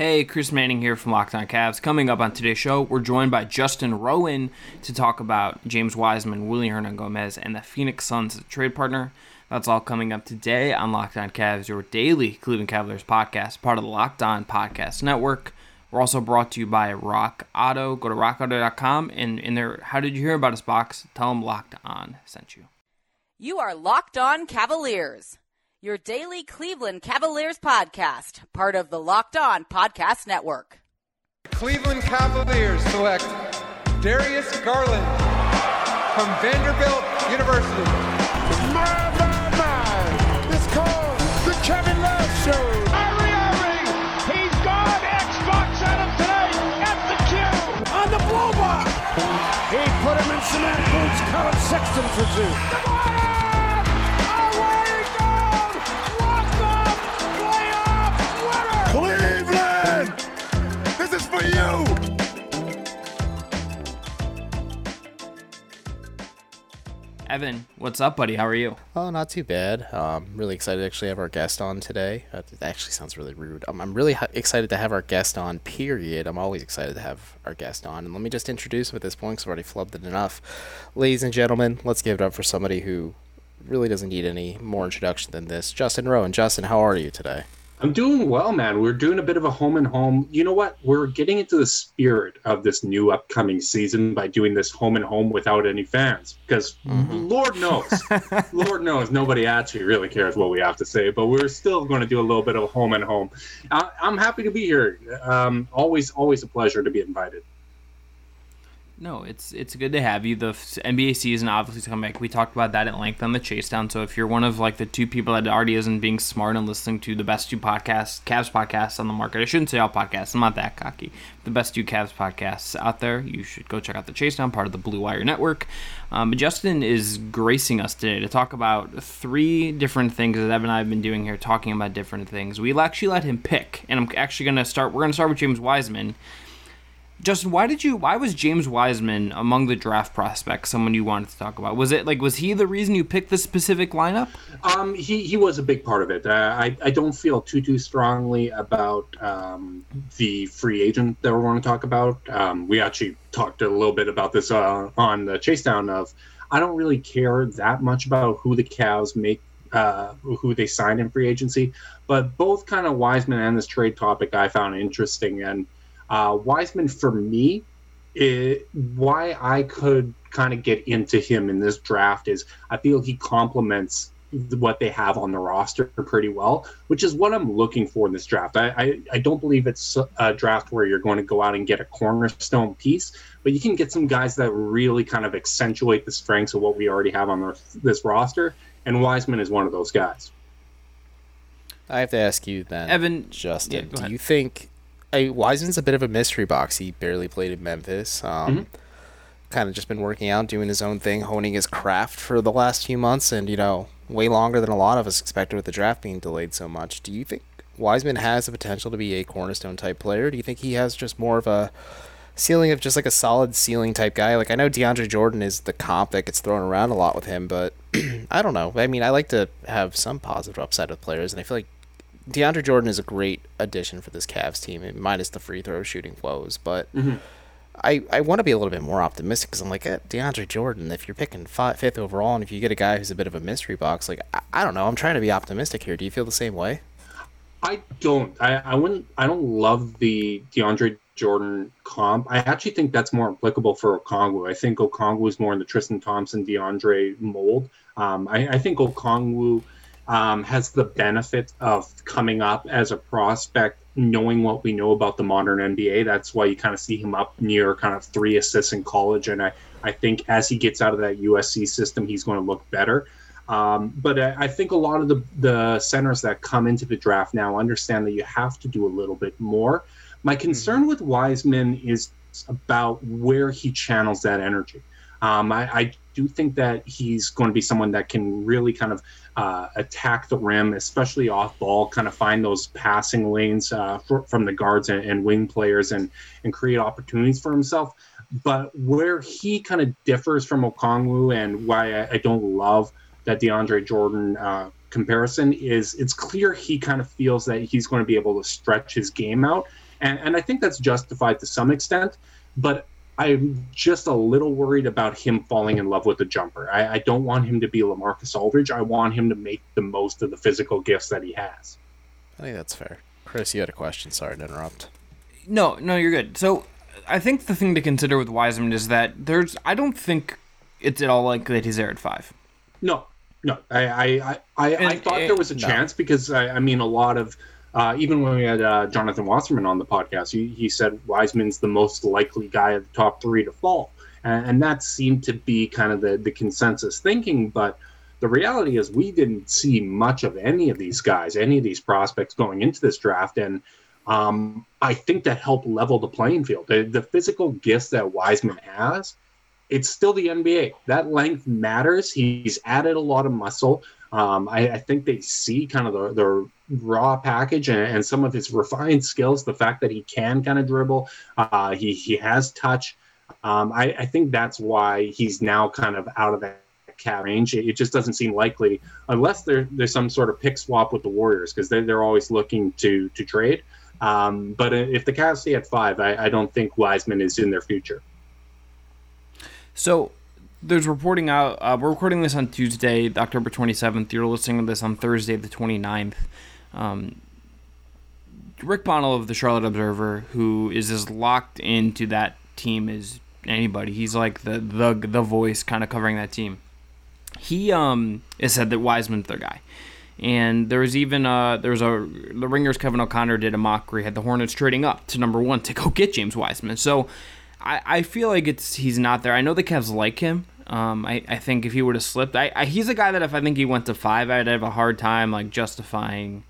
Hey, Chris Manning here from Locked On Cavs. Coming up on today's show, we're joined by Justin Rowan to talk about James Wiseman, Willy Hernangomez, and the Phoenix Suns trade partner. That's all coming up today on Locked On Cavs, your daily Cleveland Cavaliers podcast, part of the Locked On Podcast Network. We're also brought to you by Rock Auto. Go to rockauto.com and in there, how did you hear about us box? Tell them Locked On sent you. You are Locked On Cavaliers your daily Cleveland Cavaliers podcast, part of the Locked On Podcast Network. Cleveland Cavaliers select Darius Garland from Vanderbilt University. My, my, my. It's called the Kevin Love Show. Ari Ari, he's gone Xbox at him today at the cue. On the blow by. He put him in cement boots, Collin Sexton for two. For you! Evan, what's up, buddy? How are you? Oh, not too bad. Um, really excited to actually have our guest on today. Uh, it actually sounds really rude. Um, I'm really excited to have our guest on, period. I'm always excited to have our guest on. And let me just introduce him at this point because I've already flubbed it enough. Ladies and gentlemen, let's give it up for somebody who really doesn't need any more introduction than this. Justin Rowan. Justin, how are you today? I'm doing well, man. We're doing a bit of a home and home. You know what? We're getting into the spirit of this new upcoming season by doing this home and home without any fans. Because mm-hmm. Lord knows, Lord knows, nobody actually really cares what we have to say. But we're still going to do a little bit of a home and home. I- am happy to be here. Um, always, always a pleasure to be invited. No, it's it's good to have you. The NBA season obviously is coming back. We talked about that at length on the Chase Down. So if you're one of like the two people that already isn't being smart and listening to the best two podcasts, Cavs podcasts on the market, I shouldn't say all podcasts. I'm not that cocky. The best two Cavs podcasts out there. You should go check out the Chase Down, part of the Blue Wire Network. Um, Justin is gracing us today to talk about three different things that Evan and I have been doing here, talking about different things. We actually let him pick, and I'm actually going to start. We're going to start with James Wiseman Justin, why did you? Why was James Wiseman among the draft prospects someone you wanted to talk about? Was it like was he the reason you picked this specific lineup? Um, he he was a big part of it. Uh, I I don't feel too too strongly about um, the free agent that we're going to talk about. Um, we actually talked a little bit about this uh, on the chase down of. I don't really care that much about who the Cavs make uh, who they signed in free agency, but both kind of Wiseman and this trade topic I found interesting and uh, Wiseman, for me, it, why I could kind of get into him in this draft is I feel he complements what they have on the roster pretty well, which is what I'm looking for in this draft. I, I, I, don't believe it's a draft where you're going to go out and get a cornerstone piece, but you can get some guys that really kind of accentuate the strengths of what we already have on the, this roster, and Wiseman is one of those guys. I have to ask you then, Evan, Justin, yeah, do you think I, Wiseman's a bit of a mystery box. He barely played in Memphis. Um, mm-hmm. Kind of just been working out, doing his own thing, honing his craft for the last few months, and you know, way longer than a lot of us expected with the draft being delayed so much. Do you think Wiseman has the potential to be a cornerstone type player? Do you think he has just more of a ceiling of just like a solid ceiling type guy? Like I know DeAndre Jordan is the comp that gets thrown around a lot with him, but I don't know. I mean, I like to have some positive upside with players, and I feel like DeAndre Jordan is a great addition for this Cavs team, minus the free throw shooting woes. But mm-hmm. I, I want to be a little bit more optimistic because I'm like, eh, DeAndre Jordan, if you're picking five, fifth overall and if you get a guy who's a bit of a mystery box, like, I, I don't know. I'm trying to be optimistic here. Do you feel the same way? I don't. I, I wouldn't. I don't love the DeAndre Jordan comp. I actually think that's more applicable for Okongwu. I think Okongwu is more in the Tristan Thompson DeAndre mold. Um, I, I think Okongwu – um, has the benefit of coming up as a prospect, knowing what we know about the modern NBA. That's why you kind of see him up near kind of three assists in college. And I, I think as he gets out of that USC system, he's going to look better. Um, but I, I, think a lot of the, the centers that come into the draft now understand that you have to do a little bit more. My concern with Wiseman is about where he channels that energy. Um, I, I, do think that he's going to be someone that can really kind of uh, attack the rim, especially off ball, kind of find those passing lanes uh, for, from the guards and, and, wing players and, and create opportunities for himself. But where he kind of differs from Okongwu and why I, I don't love that DeAndre Jordan uh, comparison is it's clear he kind of feels that he's going to be able to stretch his game out and and I think that's justified to some extent. But I'm just a little worried about him falling in love with the jumper. I, I don't want him to be Lamarcus Aldridge. I want him to make the most of the physical gifts that he has. I think that's fair. Chris, you had a question. Sorry to interrupt. No, no, you're good. So I think the thing to consider with Wiseman is that there's I don't think it's at all likely that he's there at five. No, no. I I I, I, And- I thought and- there was a no. chance because I, I mean a lot of uh, even when we had uh, Jonathan Wasserman on the podcast, he, he said Wiseman's the most likely guy of the top three to fall, and, and that seemed to be kind of the the consensus thinking. But the reality is, we didn't see much of any of these guys, any of these prospects going into this draft, and um, I think that helped level the playing field. The, the physical gifts that Wiseman has, it's still the NBA. That length matters. He's added a lot of muscle. Um, I, I think they see kind of the, the raw package and, and some of his refined skills. The fact that he can kind of dribble, uh, he he has touch. Um, I, I think that's why he's now kind of out of that cap range. It, it just doesn't seem likely unless there, there's some sort of pick swap with the Warriors because they're, they're always looking to to trade. Um, but if the Cavs stay at five, I, I don't think Wiseman is in their future. So there's reporting out. Uh, we're recording this on Tuesday, October 27th. You're listening to this on Thursday, the 29th. Um, Rick Bonnell of the Charlotte Observer, who is as locked into that team as anybody. He's like the the the voice, kind of covering that team. He um has said that Wiseman's their guy. And there was even uh there's a the Ringers Kevin O'Connor did a mockery had the Hornets trading up to number one to go get James Wiseman. So I, I feel like it's he's not there. I know the Cavs like him. Um, I, I think if he would have slipped, I, I he's a guy that if I think he went to five, I'd have a hard time like justifying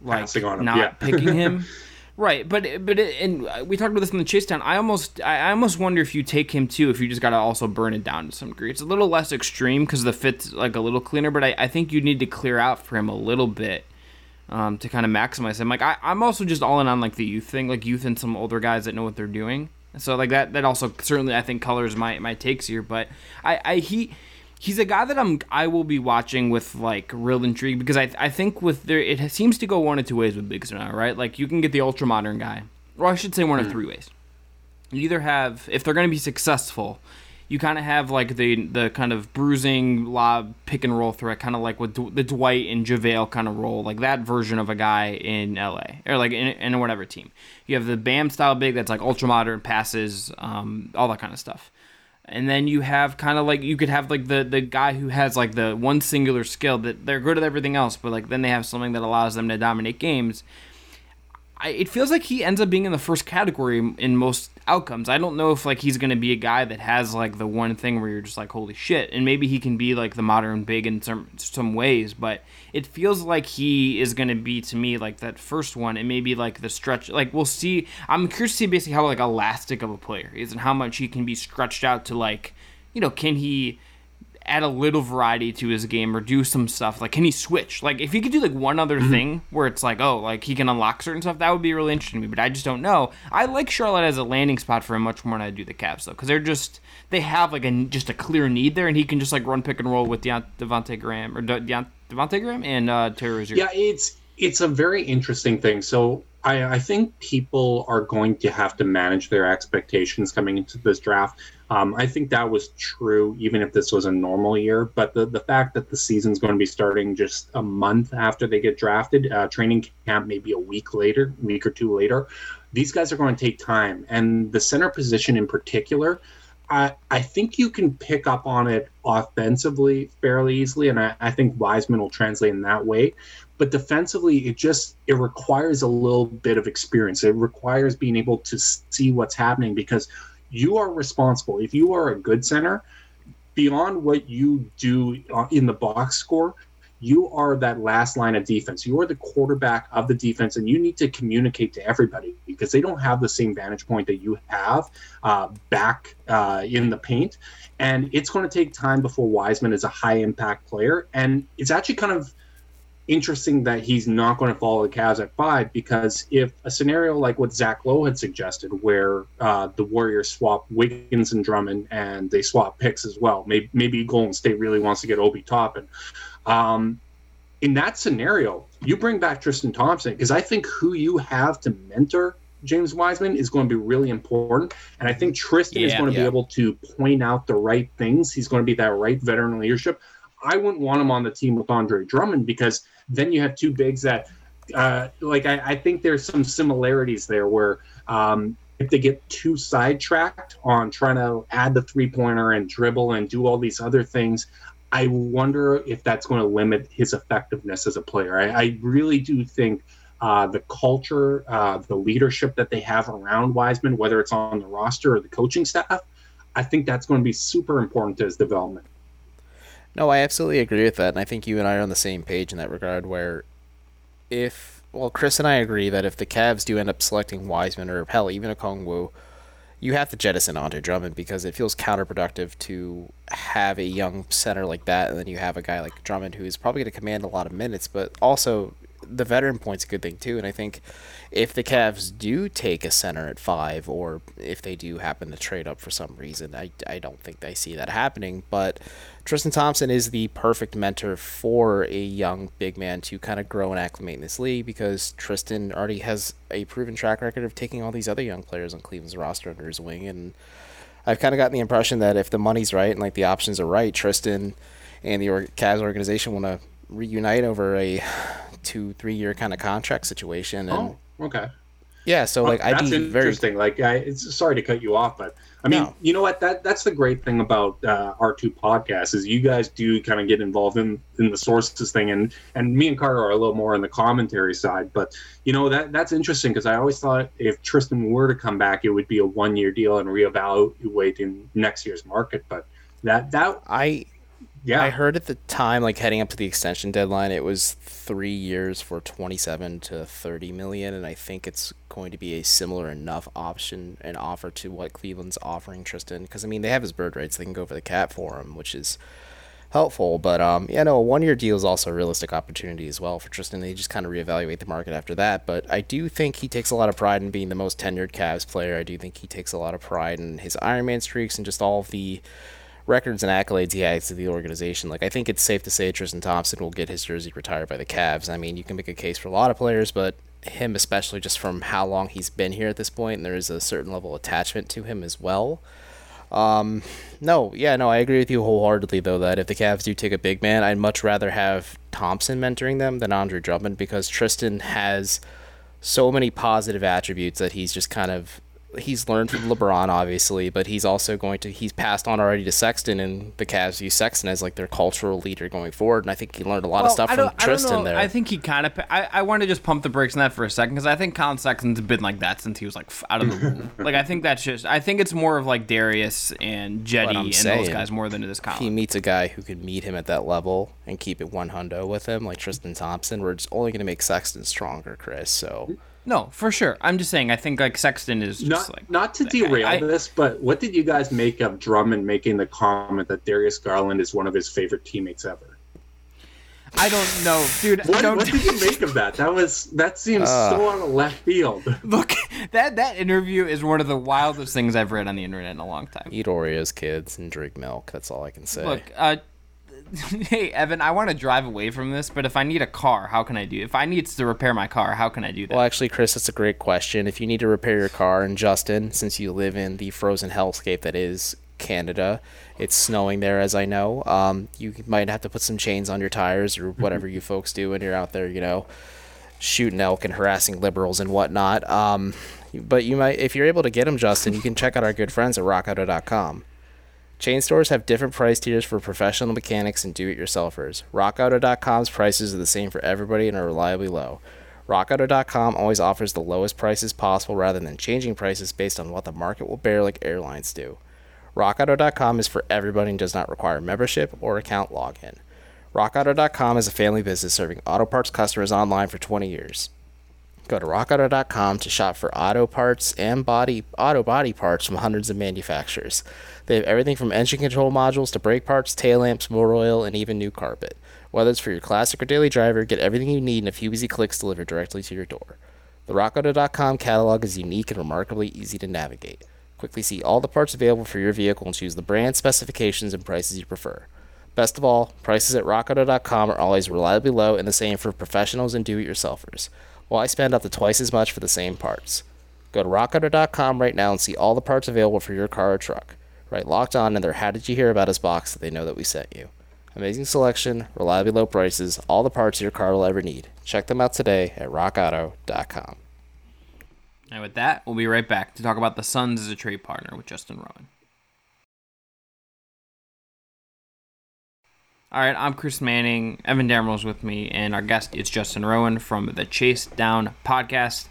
like Passing on him, not yeah. picking him. Right, but but it, and we talked about this in the chase down. I almost I, I almost wonder if you take him too, if you just got to also burn it down to some degree. It's a little less extreme because the fit's like a little cleaner, but I, I think you need to clear out for him a little bit um, to kind of maximize him. Like I, I'm also just all in on like the youth thing, like youth and some older guys that know what they're doing. So like that that also certainly I think colors my my takes here, but I I he he's a guy that I'm I will be watching with like real intrigue because I I think with there it seems to go one of two ways with bigs now, right? Like you can get the ultra modern guy, or I should say one of hmm. three ways. You either have if they're going to be successful, you kind of have like the the kind of bruising lob pick and roll threat, kind of like with the Dwight and JaVale kind of role, like that version of a guy in LA or like in, in whatever team. You have the Bam style big that's like ultra modern passes, um, all that kind of stuff. And then you have kind of like you could have like the the guy who has like the one singular skill that they're good at everything else, but like then they have something that allows them to dominate games. I, it feels like he ends up being in the first category in most outcomes. I don't know if like he's going to be a guy that has like the one thing where you're just like holy shit, and maybe he can be like the modern big in some some ways, but it feels like he is going to be to me like that first one, and maybe like the stretch. Like we'll see. I'm curious to see basically how like elastic of a player is and how much he can be stretched out to like, you know, can he add a little variety to his game or do some stuff like can he switch like if he could do like one other thing where it's like oh like he can unlock certain stuff that would be really interesting to me but i just don't know i like charlotte as a landing spot for him much more than i do the Cavs though because they're just they have like a just a clear need there and he can just like run pick and roll with Deont- Devonte' Graham or De- Deont- Devonte' Graham and uh Terry Rozier. Yeah, it's it's a very interesting thing. So I, I think people are going to have to manage their expectations coming into this draft. Um, I think that was true even if this was a normal year. But the, the fact that the season's going to be starting just a month after they get drafted, uh, training camp maybe a week later, week or two later, these guys are going to take time. And the center position in particular, I, I think you can pick up on it offensively fairly easily, and I, I think Wiseman will translate in that way. But defensively, it just it requires a little bit of experience. It requires being able to see what's happening because you are responsible. If you are a good center, beyond what you do uh, in the box score, you are that last line of defense. You are the quarterback of the defense, and you need to communicate to everybody because they don't have the same vantage point that you have uh, back uh, in the paint. And it's going to take time before Wiseman is a high impact player. And it's actually kind of interesting that he's not going to follow the Cavs at five because if a scenario like what Zach Lowe had suggested, where uh, the Warriors swap Wiggins and Drummond and they swap picks as well, maybe, maybe Golden State really wants to get Obi Toppin. Um, in that scenario, you bring back Tristan Thompson because I think who you have to mentor James Wiseman is going to be really important. And I think Tristan is going to yeah. be able to point out the right things. He's going to be that right veteran leadership. I wouldn't want him on the team with Andre Drummond because then you have two bigs that, uh, like, I, I think there's some similarities there where um, if they get too sidetracked on trying to add the three pointer and dribble and do all these other things, I wonder if that's going to limit his effectiveness as a player. I, I really do think uh, the culture, uh, the leadership that they have around Wiseman, whether it's on the roster or the coaching staff, I think that's going to be super important to his development. No, I absolutely agree with that, and I think you and I are on the same page in that regard. Where if well, Chris and I agree that if the Cavs do end up selecting Wiseman or hell even Okongwu, you have to jettison Andre Drummond because it feels counterproductive to have a young center like that, and then you have a guy like Drummond who is probably going to command a lot of minutes, but also the veteran point's a good thing too. And I think if the Cavs do take a center at five, or if they do happen to trade up for some reason, I, I don't think I see that happening. But Tristan Thompson is the perfect mentor for a young big man to kind of grow and acclimate in this league because Tristan already has a proven track record of taking all these other young players on Cleveland's roster under his wing. And I've kind of gotten the impression that if the money's right and like the options are right, Tristan and the Cavs organization want to reunite over a two, three year kind of contract situation. And Oh, okay. yeah, so like I'd that's be very interesting. Like, I, it's sorry to cut you off, but I mean, No. you know what? That that's the great thing about uh, our two podcasts is you guys do kind of get involved in in the sources thing, and and me and Carter are a little more on the commentary side. But you know that that's interesting because I always thought if Tristan were to come back, it would be a one year deal and reevaluate in next year's market. But that that I yeah, I heard at the time, like heading up to the extension deadline, it was three years for twenty-seven to thirty million, and I think it's going to be a similar enough option and offer to what Cleveland's offering Tristan. Because I mean, they have his bird rights; they can go for the cap for him, which is helpful. But um, yeah, no, a one-year deal is also a realistic opportunity as well for Tristan. They just kind of reevaluate the market after that. But I do think he takes a lot of pride in being the most tenured Cavs player. I do think he takes a lot of pride in his Ironman streaks and just all of the records and accolades he has to the organization. Like I think it's safe to say Tristan Thompson will get his jersey retired by the Cavs. I mean, you can make a case for a lot of players, but him especially just from how long he's been here at this point, and there is a certain level of attachment to him as well. Um, no, yeah, no, I agree with you wholeheartedly though that if the Cavs do take a big man, I'd much rather have Thompson mentoring them than Andre Drummond because Tristan has so many positive attributes that he's just kind of he's learned from LeBron obviously, but he's also going to he's passed on already to Sexton and the Cavs use Sexton as like their cultural leader going forward, and I think he learned a lot of stuff from don't, I Tristan there. I think he kind of. I, I want to just pump the brakes on that for a second because I think Collin Sexton's been like that since he was like out of the like I think that's just. I think it's more of like Darius and Cedi and saying. those guys more than it is if he meets a guy who could meet him at that level and keep it one hundo with him, like Tristan Thompson, we're just only going to make Sexton stronger, Chris. So No, for sure. I'm just saying. I think like Sexton is just not like not to that guy. derail I- this, but what did you guys make of Drummond making the comment that Darius Garland is one of his favorite teammates ever? I don't know, dude. What, don't what did you make of that? That was that seems Uh. so out of left field. look. That that interview is one of the wildest things I've read on the internet in a long time. eat Oreos, kids, and drink milk. That's all I can say. Look, uh, hey Evan, I want to drive away from this, but if I need a car, how can I do? If I need to repair my car, how can I do that? Well, actually, Chris, that's a great question. If you need to repair your car, and Justin, since you live in the frozen hellscape that is Canada, it's snowing there, as I know. Um, you might have to put some chains on your tires or whatever you folks do when you're out there, you know, shooting elk and harassing liberals and whatnot. Um, but you might, if you're able to get them, Justin, you can check out our good friends at RockAuto.com. Chain stores have different price tiers for professional mechanics and do-it-yourselfers. RockAuto.com's prices are the same for everybody and are reliably low. RockAuto.com always offers the lowest prices possible rather than changing prices based on what the market will bear like airlines do. RockAuto.com is for everybody and does not require membership or account login. RockAuto.com is a family business serving auto parts customers online for 20 years. Go to rockauto.com to shop for auto parts and body auto body parts from hundreds of manufacturers. They have everything from engine control modules to brake parts, tail lamps, motor oil, and even new carpet. Whether it's for your classic or daily driver, get everything you need in a few easy clicks delivered directly to your door. The rockauto.com catalog is unique and remarkably easy to navigate. Quickly see all the parts available for your vehicle and choose the brand, specifications, and prices you prefer. Best of all, prices at rockauto.com are always reliably low and the same for professionals and do-it-yourselfers. Spend up to twice as much for the same parts? Go to rockauto.com right now and see all the parts available for your car or truck. Write locked on in their How Did You Hear About Us box so they know that we sent you. Amazing selection, reliably low prices, all the parts your car will ever need. Check them out today at rockauto.com. And with that, we'll be right back to talk about the Suns as a trade partner with Justin Rowan. All right, I'm Chris Manning. Evan Dammarell's with me, and our guest is Justin Rowan from the Chase Down podcast.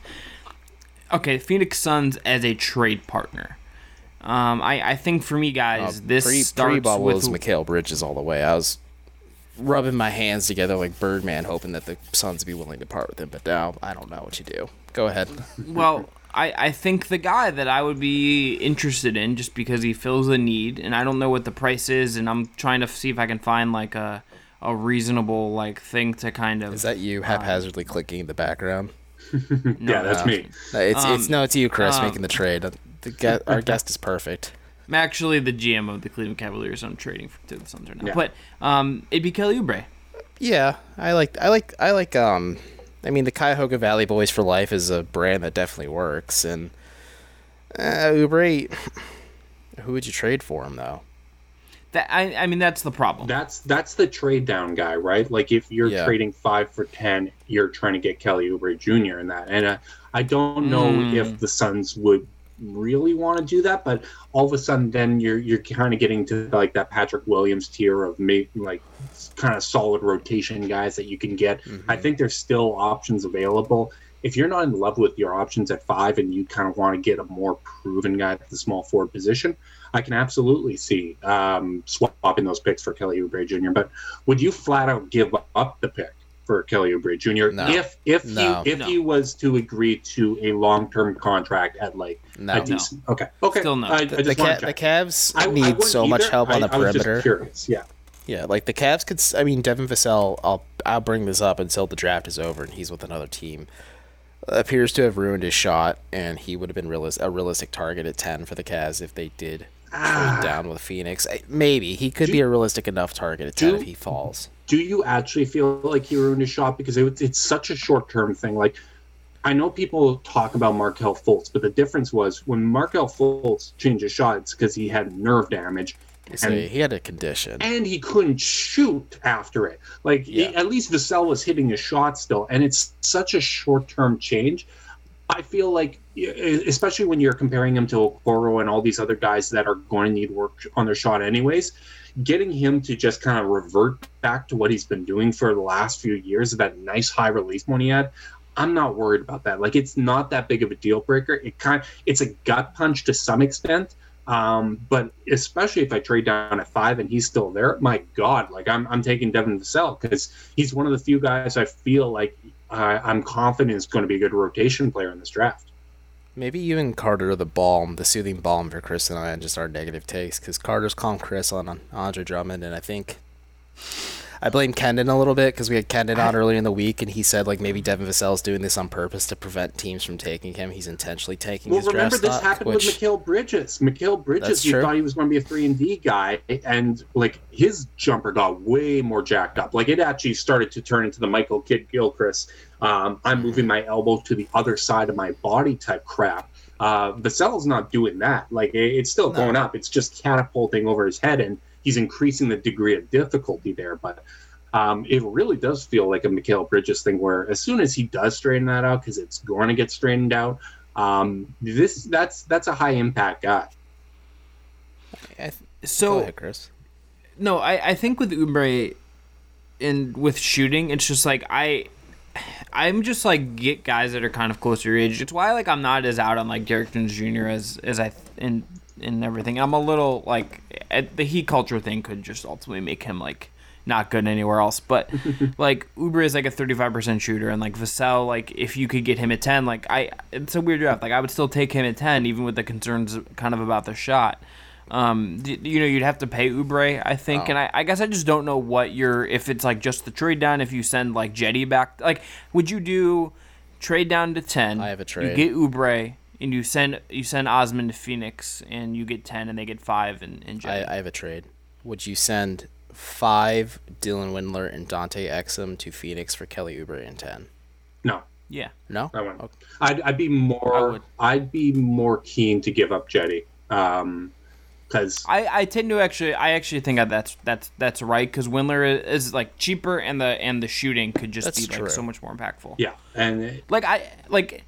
Okay, Phoenix Suns as a trade partner. Um, I, I think for me, guys, this Uh, pre, starts pre-bubble with Mikal Bridges all the way. I was rubbing my hands together like Birdman, hoping that the Suns would be willing to part with him. But now I don't know what you do. Go ahead. well, I, I think the guy that I would be interested in just because he fills a need, and I don't know what the price is, and I'm trying to see if I can find like a a reasonable like thing to kind of. Is that you haphazardly clicking in the background? yeah, that's me. No, It's Um, it's no, it's you, Chris, um, making the trade. The ge- our guest is perfect. I'm actually the GM of the Cleveland Cavaliers. I'm trading for, to the Suns right now, Yeah. but um, it'd be Kelly Oubre. Yeah, I like I like I like um I mean the Cuyahoga Valley Boys for Life is a brand that definitely works and uh, Oubre who would you trade for him though? That I, I mean that's the problem. That's that's the trade down guy, right? Like if you're Yeah. trading five for ten, you're trying to get Kelly Oubre Jr. in that. And uh, I don't know Mm. if the Suns would really want to do that, but all of a sudden, then you're you're kind of getting to like that Patrick Williams tier of maybe like kind of solid rotation guys that you can get. I think there's still options available. If you're not in love with your options at five and you kind of want to get a more proven guy at the small forward position, I can absolutely see um, swapping those picks for Kelly Oubre Jr. But would you flat out give up the pick for Kelly Oubre Jr. No. if if No. he if No. he was to agree to a long term contract at like No. a decent okay okay Still no. I, I The, the, just Ca- want the. Cavs I- I need wouldn't so much either. help on the I was just perimeter. curious, yeah. Yeah, like the Cavs could. I mean, Devin Vassell. I'll I'll bring this up until the draft is over and he's with another team. Appears to have ruined his shot, and he would have been realis- a realistic target at ten for the Cavs if they did trade down with Phoenix. Eh, Maybe he could be a realistic enough target at ten do- if he falls. Do you actually feel like he ruined his shot? Because it, it's such a short term thing. Like i know people talk about Markelle Fultz but the difference was when Markelle Fultz changed his shot it's because he had nerve damage So and, he had a condition. and he couldn't shoot after it. Like he- at least Vassell was hitting his shot still and it's such a short term change. I feel like, especially when you're comparing him to Okoro and all these other guys that are going to need work on their shot anyways, getting him to just kind of revert back to what he's been doing for the last few years, that nice high release one he had, I'm not worried about that. Like, it's not that big of a deal breaker. It kind, it's a gut punch to some extent. Um, but especially if I trade down at five and he's still there, my God, like I'm, I'm taking Devin Vassell because he's one of the few guys I feel like uh, I'm confident is going to be a good rotation player in this draft. Maybe you and Carter are the balm, the soothing balm for Chris and I, and just our negative takes. Because Carter's calling Chris on Andre Drummond, and I think I blame Kendon a little bit because we had Kendon on earlier in the week, and he said like maybe Devin Vassell's doing this on purpose to prevent teams from taking him. He's intentionally taking Well, his remember this stock, happened which with Mikal Bridges. Mikal Bridges, you thought he was going to be a three and D guy, and like his jumper got way more jacked up. Like it actually started to turn into the Michael Kidd Gilchrist. Um, I'm moving my elbow to the other side of my body type crap. Uh, Vassell's not doing that. Like it, it's still going up. It's just catapulting over his head, and he's increasing the degree of difficulty there. But um, it really does feel like a Mikal Bridges thing, where as soon as he does straighten that out, because it's going to get straightened out, um, this that's that's a high impact guy. I th- go So ahead, Chris. no, I, I think with Oubre and with shooting, it's just like I I'm just like get guys that are kind of closer to your age. It's why like I'm not as out on like Derrick Jones Jr. as as I and and everything. I'm a little like the heat culture thing could just ultimately make him like not good anywhere else. But like Oubre is like a 35% shooter, and like Vassell, like if you could get him at 10, like I, it's a weird draft. Like I would still take him at 10, even with the concerns kind of about the shot. Um, you know, you'd have to pay Oubre, I think, and I, I guess I just don't know what you're if it's like just the trade down. If you send like Cedi back, like would you do trade down to 10? I have a trade. You get Oubre. And you send you send Osman to Phoenix, and you get ten, and they get five, and, and I, Cedi. I have a trade. Would you send five, Dylan Windler and Dante Exum to Phoenix for Kelly Oubre and ten. No, Yeah. No, I wouldn't. Okay. I'd, I'd be I more. would. I'd be more keen to give up Cedi, um, because I, I tend to actually I actually think that that's that's that's right because Windler is, is like cheaper and the and the shooting could just That's be like so much more impactful. yeah, and like I like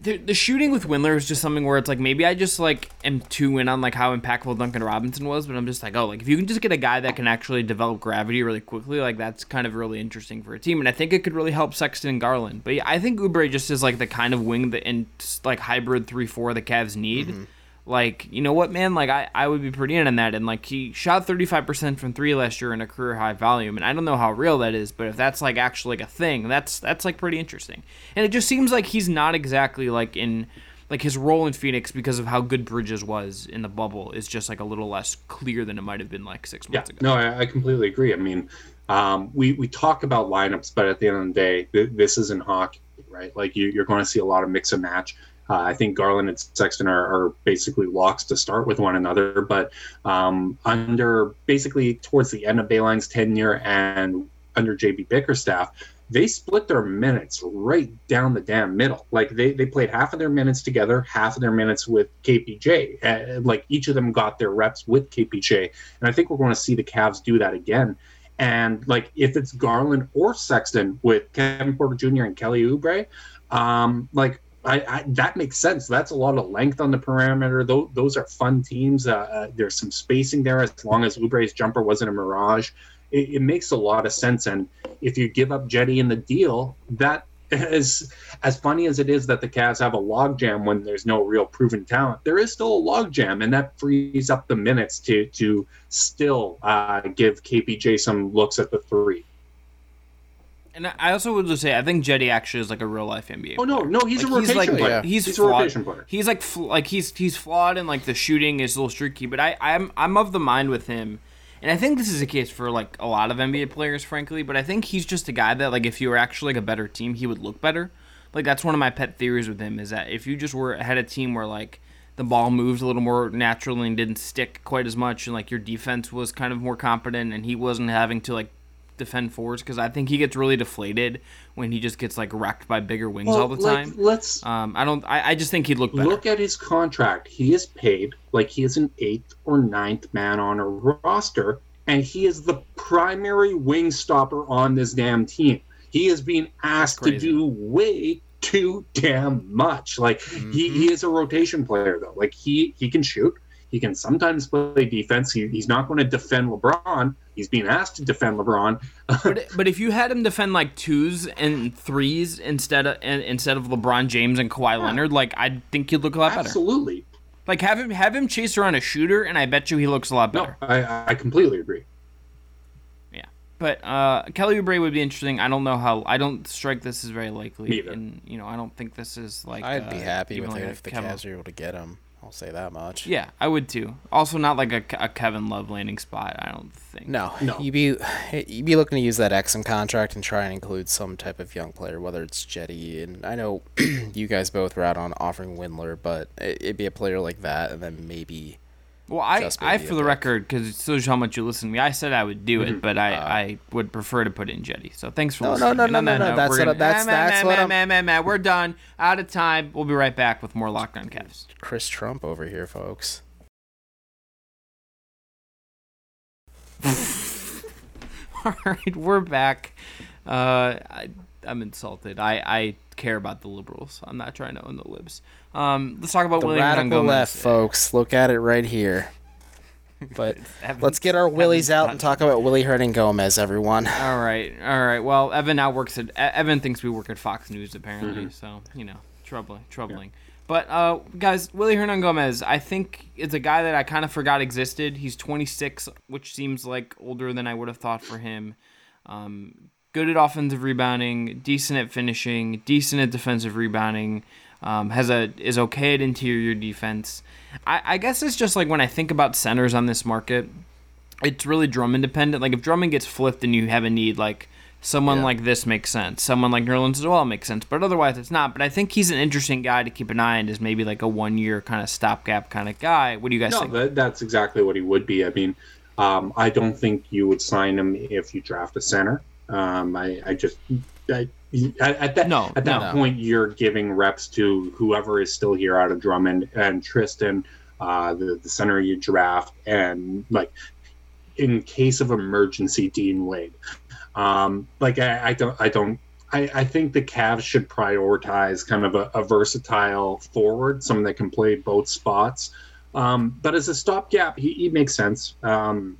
the the shooting with Windler is just something where it's like maybe I just like am too in on like how impactful Duncan Robinson was, but I'm just like oh like if you can just get a guy that can actually develop gravity really quickly, like that's kind of really interesting for a team, and I think it could really help Sexton and Garland. But yeah, I think Oubre just is like the kind of wing that in like hybrid three four the Cavs need. Mm-hmm. Like, you know what, man? Like, I, I would be pretty in on that. And, like, he shot 35% from three last year in a career high volume. And I don't know how real that is, but if that's, like, actually like a thing, that's, that's like, pretty interesting. And it just seems like he's not exactly, like, in, like, his role in Phoenix because of how good Bridges was in the bubble is just, like, a little less clear than it might have been, like, six yeah, months ago. no, I, I completely agree. I mean, um, we we talk about lineups, but at the end of the day, th- this isn't hockey, right? Like you, you're going to see a lot of mix and match. Uh, I think Garland and Sexton are, are basically locks to start with one another, but um, under basically towards the end of Beilein's tenure and under JB Bickerstaff, they split their minutes right down the damn middle. Like they, they played half of their minutes together, half of their minutes with KPJ. Uh, like each of them got their reps with KPJ. And I think we're going to see the Cavs do that again. And like if it's Garland or Sexton with Kevin Porter Jr. and Kelly Oubre, um, like I, I, that makes sense. That's a lot of length on the perimeter. Those, those are fun teams. Uh, uh, there's some spacing there as long as Oubre's jumper wasn't a mirage. It, it makes a lot of sense. And if you give up Cedi in the deal, that is as funny as it is that the Cavs have a logjam when there's no real proven talent. There is still a logjam, and that frees up the minutes to to still uh, give KPJ some looks at the three. And I also would just say, I think Cedi actually is like a real life NBA. Oh no, player. no, he's a Like, rotation like, player. yeah. He's, He's a flawed. rotation player. He's like fl- like he's he's flawed and like the shooting is a little streaky. But I I'm I'm of the mind with him, and I think this is the case for like a lot of NBA players, frankly. But I think he's just a guy that like if you were actually like a better team, he would look better. Like that's one of my pet theories with him is that if you just were had a team where like the ball moved a little more naturally and didn't stick quite as much, and like your defense was kind of more competent, and he wasn't having to like defend fours because I think he gets really deflated when he just gets like wrecked by bigger wings all the like, time. let's Um, I don't. I, I just think he'd look better. look at his contract. He is paid like he is an eighth or ninth man on a roster, and he is the primary wing stopper on this damn team. He is being asked to do way too damn much. Like he, Mm-hmm. he is a rotation player though. Like he he can shoot. He can sometimes play defense. He, he's not going to defend LeBron. He's being asked to defend LeBron. but but if you had him defend like twos and threes instead of and, instead of LeBron James and Kawhi Leonard, like I think he'd look a lot better. Absolutely. Like have him have him chase around a shooter, and I bet you he looks a lot No, better. I, I completely agree. Yeah. But uh, Kelly Oubre would be interesting. I don't know how. I don't strike this as very likely, Me either. and you know I don't think this is like. I'd be uh, happy with like it if the Kevin- Cavs are able to get him. I'll say that much. Yeah, I would too. Also, not like a, a Kevin Love landing spot. I don't think. No, No. You'd be you'd be looking to use that Exum contract and try and include some type of young player, whether it's Cedi and I know you guys both were out on offering Windler, but it- it'd be a player like that, and then maybe Well, I, I for the pick. record, because it shows how much you listen to me, I said I would do it, but I, I would prefer to put in Cedi. So thanks for No, no, listening. no, And no, on no, no, that's we're what I- gonna- that's- that's meh, what meh, I'm-. We're done. Out of time. We'll be right back with more Locked On Cavs. Chris Trump over here, folks. All right, we're back. Uh, I, I'm insulted. I, I care about the liberals. I'm not trying to own the libs. Um, let's talk about The William radical Gomez. left, folks. Look at it right here. But let's get our willies Evan's out and talk about Willie Hurting Gomez, everyone. All right, all right. Well, Evan now works at. Evan thinks we work at Fox News apparently, so you know, troubling, troubling. But uh, guys, Willy Hernangomez, I think it's a guy that I kind of forgot existed. He's 26, which seems like older than I would have thought for him. Um, good at offensive rebounding, decent at finishing, decent at defensive rebounding. Um, has a is okay at interior defense. I, I guess it's just like when I think about centers on this market, it's really Drummond dependent. Like if Drummond gets flipped and you have a need, like someone Yeah. like this makes sense. Someone like Nerlens as well makes sense. But otherwise, it's not. But I think he's an interesting guy to keep an eye on. As maybe like a one year kind of stopgap kind of guy. What do you guys No, think? that, that's exactly what he would be. I mean, Um, I don't think you would sign him if you draft a center. Um, I, I just I, at that No, at that no. point you're giving reps to whoever is still here out of Drummond and Tristan, uh, the the center you draft, and like in case of emergency, Dean Wade. Um, like I, I don't I don't I, I think the Cavs should prioritize kind of a, a versatile forward, someone that can play both spots. Um, but as a stopgap, he, he makes sense. Um,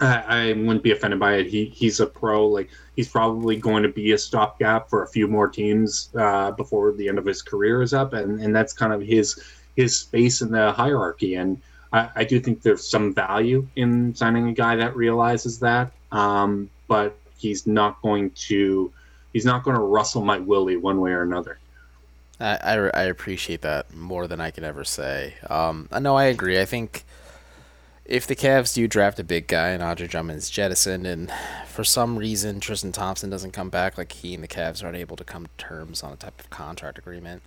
I, wouldn't be offended by it. He he's a pro. Like he's probably going to be a stopgap for a few more teams uh, before the end of his career is up, and, and that's kind of his his space in the hierarchy. And I, I do think there's some value in signing a guy that realizes that. Um, but he's not going to he's not going to rustle my willie one way or another. I, I, I appreciate that more than I can ever say. Um, know I agree. I think if the Cavs do draft a big guy and Andre Drummond's jettisoned, and for some reason Tristan Thompson doesn't come back, like he and the Cavs aren't able to come to terms on a type of contract agreement,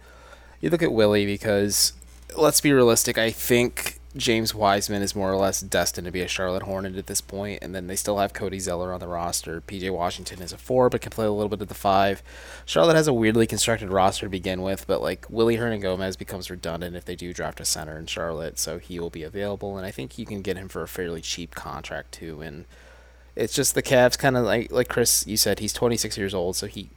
you look at Willie because let's be realistic. I think James Wiseman is more or less destined to be a Charlotte Hornet at this point, and then they still have Cody Zeller on the roster. PJ Washington is a four, but can play a little bit of the five. Charlotte has a weirdly constructed roster to begin with, but like Willy Hernangomez becomes redundant if they do draft a center in Charlotte, so he will be available, and I think you can get him for a fairly cheap contract too. And it's just the Cavs kind of like like Chris, you said he's 26 years old, so he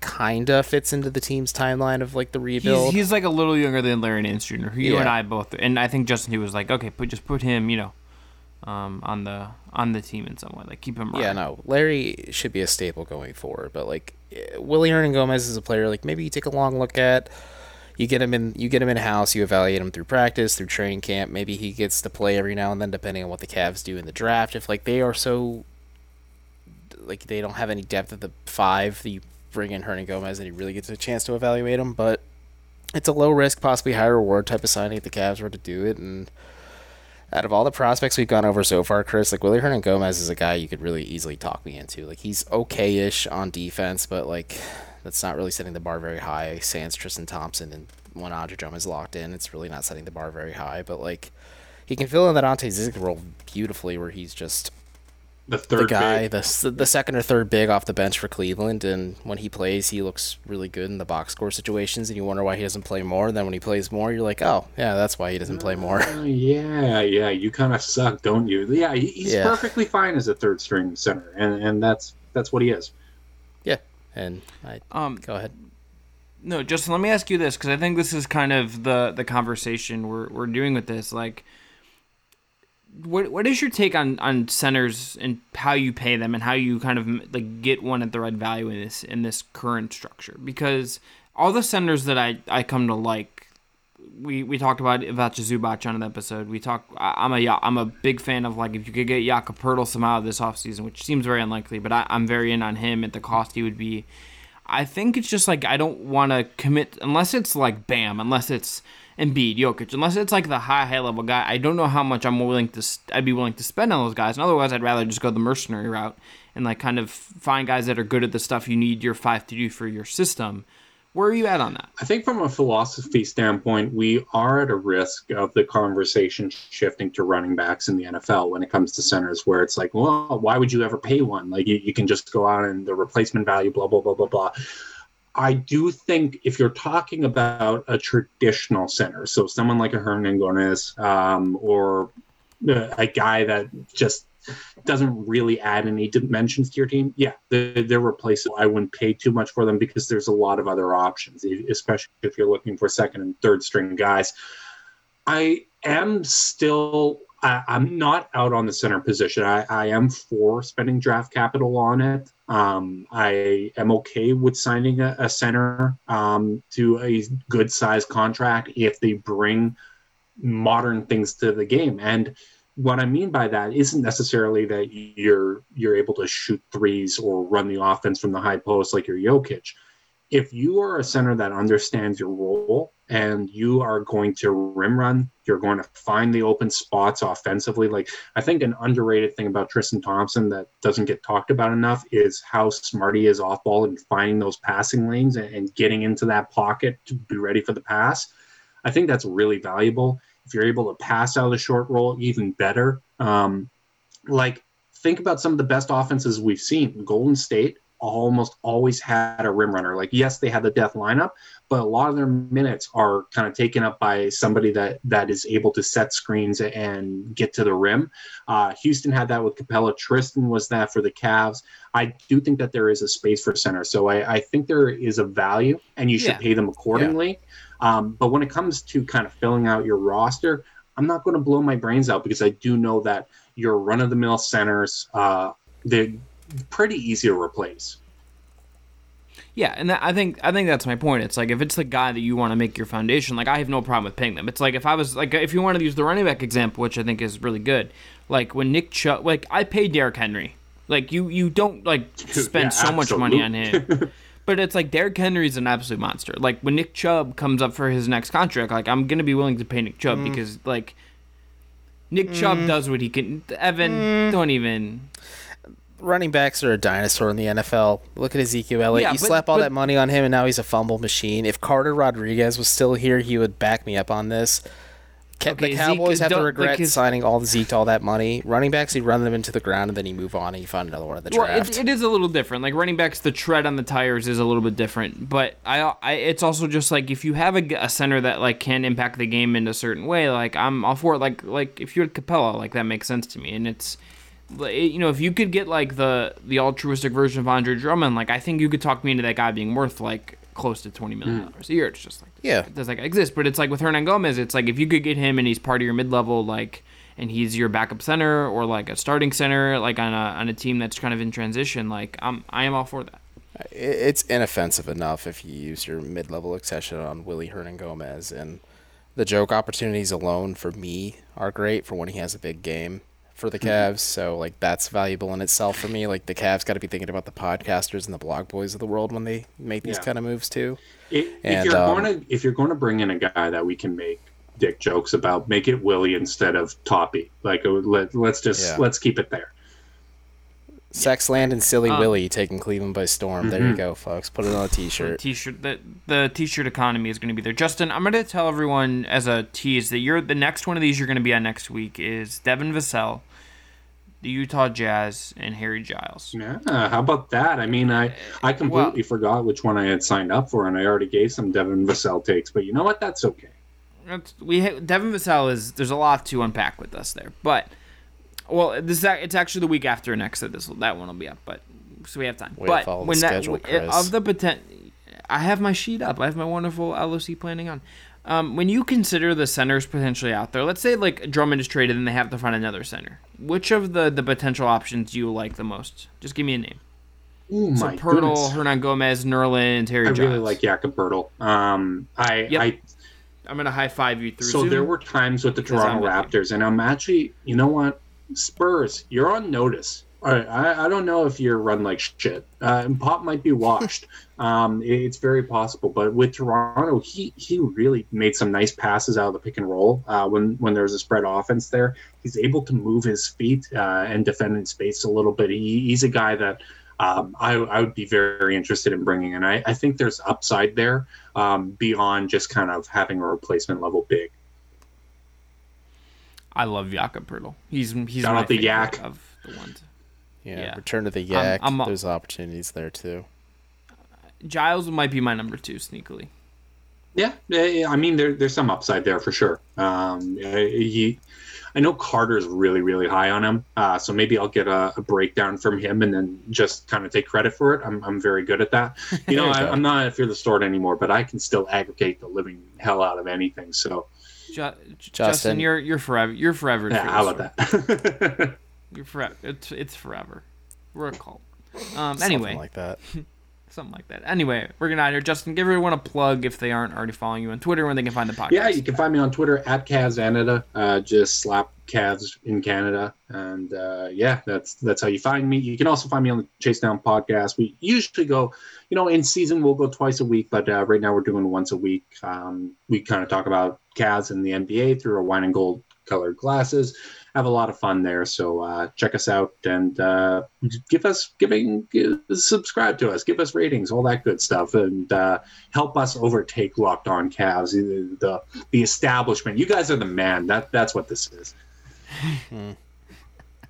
kinda fits into the team's timeline of like the rebuild. He's, he's like a little younger than Larry Nance Jr. Who you Yeah. and I both, and I think Justin he was like, okay, put just put him, you know, um, on the on the team in some way, like keep him. Yeah, no. Larry should be a staple going forward, but like Willy Hernangomez is a player like maybe you take a long look at. You get him in. You get him in house. You evaluate him through practice, through training camp. Maybe he gets to play every now and then, depending on what the Cavs do in the draft. If like they are so, like they don't have any depth at the five, that you bring in Hernangomez and he really gets a chance to evaluate him. But it's a low risk, possibly high reward type of signing if the Cavs were to do it. And out of all the prospects we've gone over so far, Chris, like Willy Hernangomez is a guy you could really easily talk me into. Like he's okay-ish on defense, but like that's not really setting the bar very high. Sans Tristan Thompson and when Andre Drummond's locked in, it's really not setting the bar very high. But like he can fill in that Ante Zizic role beautifully, where he's just The the third guy, big. the the second or third big off the bench for Cleveland, and when he plays, he looks really good in the box score situations, and you wonder why he doesn't play more. And Then when he plays more, you're like, oh yeah, that's why he doesn't play more. Oh, yeah, yeah, you kind of suck, don't you? Yeah, he's Yeah. perfectly fine as a third string center, and and that's that's what he is. yeah, and I Um, go ahead. No, Justin, let me ask you this because I think this is kind of the the conversation we're we're doing with this. Like, what what is your take on on centers and how you pay them and how you kind of like get one at the right value in this in this current structure? Because all the centers that I I come to like. We, we talked about about Zubac on an episode. We talk. I'm a I'm a big fan of like if you could get Jakob Poeltl somehow this offseason, which seems very unlikely, but I, I'm very in on him at the cost he would be. I think it's just like I don't want to commit unless it's like Bam, unless it's Embiid, Jokic, unless it's like the high high level guy. I don't know how much I'm willing to I'd be willing to spend on those guys. And otherwise, I'd rather just go the mercenary route and like kind of find guys that are good at the stuff you need your five to do for your system. Where are you at on that? I think from a philosophy standpoint, we are at a risk of the conversation shifting to running backs in the NFL when it comes to centers, where it's like, well, why would you ever pay one? Like, you, you can just go out and the replacement value, blah, blah, blah, blah, blah. I do think if you're talking about a traditional center, so someone like a Hernangomez um, or uh, a guy that just doesn't really add any dimensions to your team, yeah, they're, they're replaceable. I wouldn't pay too much for them because there's a lot of other options, especially if you're looking for second and third string guys. I am still. I, I'm not out on the center position. I, I am for spending draft capital on it. Um, I am okay with signing a, a center um, to a good size contract if they bring modern things to the game. And what I mean by that isn't necessarily that you're you're able to shoot threes or run the offense from the high post like your Jokic. If you are a center that understands your role and you are going to rim run, you're going to find the open spots offensively. Like I think an underrated thing about Tristan Thompson that doesn't get talked about enough is how smart he is off ball and finding those passing lanes and, and getting into that pocket to be ready for the pass. I think that's really valuable. If you're able to pass out of the short roll, even better. Um, like think about some of the best offenses we've seen. Golden State almost always had a rim runner. Like, yes, they had the death lineup, but a lot of their minutes are kind of taken up by somebody that that is able to set screens and get to the rim. Uh, Houston had that with Capela. Tristan was that for the Cavs. I do think that there is a space for center, so I, I think there is a value, and you should Yeah. pay them accordingly. Um, but when it comes to kind of filling out your roster, I'm not going to blow my brains out because I do know that your run of the mill centers, uh, they're pretty easy to replace. Yeah, and that, I think I think that's my point. It's like if it's the guy that you want to make your foundation, like I have no problem with paying them. It's like if I was like if you wanted to use the running back example, which I think is really good. Like when Nick Chubb, like I paid Derrick Henry. Like you you don't like spend yeah, so much money on him. But it's like Derrick Henry's an absolute monster. Like when Nick Chubb comes up for his next contract, like I'm gonna be willing to pay Nick Chubb Mm. because like Nick Chubb does what he can. Evan, Mm. don't even. Running backs are a dinosaur in the NFL. Look at Ezekiel Elliott. Yeah, you but- slap all but- that money on him, and now he's a fumble machine. If Carter Rodriguez was still here, he would back me up on this. Okay, the Cowboys is have to regret like his- signing all the Zeke to all that money. Running backs, you run them into the ground, and then you move on, and you find another one in the Well, draft. it, it is a little different. Like running backs, the tread on the tires is a little bit different. But I, I it's also just like if you have a center that like can impact the game in a certain way, like I'm all for it. Like like if you had Capela, like that makes sense to me. And it's, you know, if you could get like the the altruistic version of Andre Drummond, like I think you could talk me into that guy being worth like close to twenty million mm. dollars a year. It's just like Yeah. does like exist? But it's like with Hernangomez, it's like if you could get him and he's part of your mid level, like, and he's your backup center or like a starting center, like on a on a team that's kind of in transition, like I'm I am all for that. It's inoffensive enough if you use your mid-level exception on Willy Hernangomez, and the joke opportunities alone for me are great for when he has a big game for the Cavs. So like that's valuable in itself for me. Like the Cavs got to be thinking about the podcasters and the blog boys of the world when they make these Yeah. kind of moves too. If, if you're um, going to if you're going to bring in a guy that we can make dick jokes about, make it Willy instead of Toppy. Like uh, let, let's just Yeah. let's keep it there. Sexland and Silly Um, Willy taking Cleveland by storm. There you go, folks. Put it on a The T-shirt. t-shirt the the t-shirt economy is going to be there. Justin, I'm going to tell everyone as a tease that you're the next one of these you're going to be on next week is Devin Vassell, the Utah Jazz, and Harry Giles. Yeah, how about that? I mean, I uh, I completely forgot which one I had signed up for, and I already gave some Devin Vassell takes. But you know what? That's okay. That's, we ha- Devin Vassell is there's a lot to unpack with us there, but well, this it's actually the week after next that this that one will be up, but so we have time. Way to but follow the when that schedule, w- uh, Chris. of the potent, I have my sheet up. I have my wonderful LOC planning on. Um, when you consider the centers potentially out there, let's say like Drummond is traded and they have to find another center. Which of the the potential options do you like the most? Just give me a name. Oh So my Poeltl, goodness. Hernan Gomez, Nerlens, Terry. I really like Jakob Poeltl. Um, I Yep. I I'm gonna high five you through. so Zoom. there were times with the Toronto. Raptors, and I'm actually, you know what, Spurs, you're on notice. All right, I, I don't know if you're run like shit. Uh, and Pop might be washed. um, it- it's very possible, but with Toronto, he he really made some nice passes out of the pick and roll uh, when when there's a spread offense there. He's able to move his feet uh, and defend in space a little bit. He, he's a guy that. Um, I, I would be very interested in bringing in. I, I think there's upside there um, beyond just kind of having a replacement level big. I love Jakob Poeltl. He's he's Shout my out the Yak. of the ones. Yeah, yeah. return to the yak. I'm- There's opportunities there too. Giles might be my number two sneakily. Yeah, yeah, yeah, I mean, there, there's some upside there for sure. Um, he, I know Carter's really, really high on him, uh, so maybe I'll get a, a breakdown from him and then just kind of take credit for it. I'm, I'm very good at that. You know, I, I'm not at Fear the Sword anymore, but I can still aggregate the living hell out of anything. So, Ju- Justin, you're you're forever. You're forever. yeah, for how about that? You're forever. It's it's forever. We're a cult. Um. Something Anyway, like that. something like that. Anyway, we're gonna out here. Justin, give everyone a plug if they aren't already following you on Twitter when they can find the podcast. Yeah, you can find me on Twitter at Cavs Canada. Uh, just slap Cavs in Canada, and uh, yeah, that's that's how you find me. You can also find me on the Chase Down podcast. We usually go, you know, in season we'll go twice a week, but uh, right now we're doing once a week. Um, we kind of talk about Cavs and the NBA through our wine and gold colored glasses. Have a lot of fun there, so uh, check us out and uh, give us giving give, subscribe to us, give us ratings, all that good stuff, and uh, help us overtake Locked On Cavs, the, the establishment. You guys are the man. That that's what this is.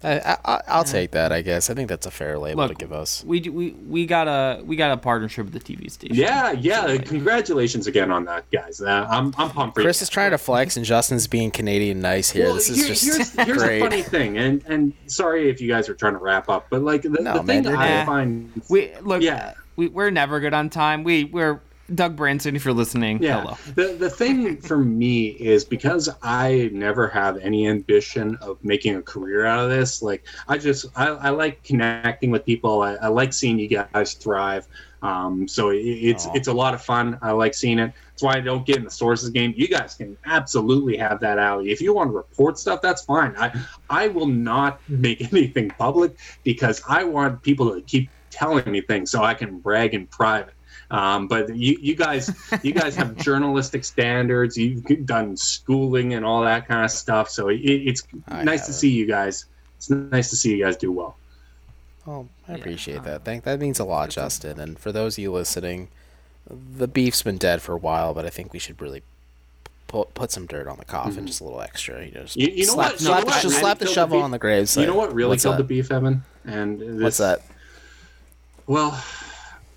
I, I, I'll take that. I guess I think that's a fair label Look, to give us. We do- we we got a we got a partnership with the TV station. Yeah, yeah. So, like, Congratulations again on that, guys. Uh, I'm I'm pumped for you. Chris is trying to flex, and Justin's being Canadian nice here. Well, this is here- just here's, here's great. a funny thing, and and sorry if you guys are trying to wrap up, but like the, No, the man, thing you're I good. find, we look. Yeah. we we're never good on time. We we're Doug Branson. If you're listening, yeah, hello. the the thing for me is because I never have any ambition of making a career out of this. Like I just I, I like connecting with people. I, I like seeing you guys thrive. Um, so it, it's Aw. it's a lot of fun. I like seeing it. That's why I don't get in the sources game. You guys can absolutely have that alley. If you want to report stuff, that's fine. I I will not make anything public because I want people to keep telling me things so I can brag in private. Um, but you, you guys, you guys have journalistic standards. You've done schooling and all that kind of stuff. So it, it's I nice to haven't. see you guys. It's nice to see you guys do well. Well, I appreciate that. Thank that means a lot, Justin. And for those of you listening, the beef's been dead for a while, but I think we should really put put some dirt on the coffin, just a little extra. You know, just Mm-hmm. You- you know slap, what- you know slap, what just slap the killed the shovel on the grave. you know what really What's killed the beef, Evan? And this, What's that? Well,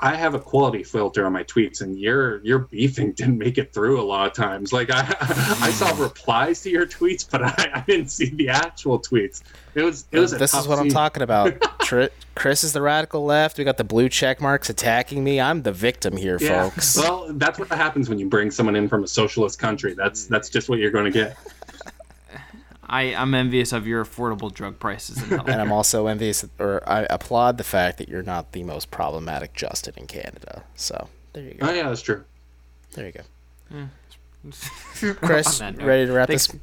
I have a quality filter on my tweets, and your your beefing didn't make it through a lot of times. Like I, I saw replies to your tweets, but I, I didn't see the actual tweets. It was it was. This is what I'm talking about. Tr- Chris is the radical left. We got the blue check marks attacking me. I'm the victim here, Yeah. folks. Well, that's what happens when you bring someone in from a socialist country. That's that's just what you're going to get. I I'm envious of your affordable drug prices in and I'm also envious, or I applaud the fact that you're not the most problematic Justin in Canada. So there you go. Oh yeah, that's true. There you go. Health. Chris, On that note. ready to wrap Thanks. this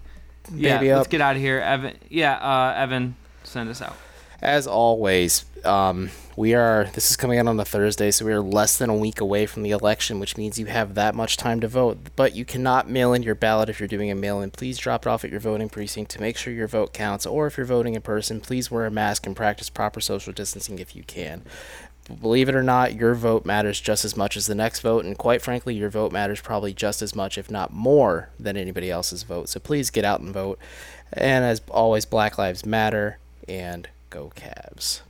Yeah, baby let's get out of here, Evan. Yeah, uh, Evan, send us out. As always, um, we are. This is coming out on a Thursday, so we are less than a week away from the election, which means you have that much time to vote. But you cannot mail in your ballot if you're doing a mail-in. Please drop it off at your voting precinct to make sure your vote counts. Or if you're voting in person, please wear a mask and practice proper social distancing if you can. Believe it or not, your vote matters just as much as the next vote, and quite frankly, your vote matters probably just as much, if not more, than anybody else's vote. So please get out and vote. And as always, Black Lives Matter and go Cavs.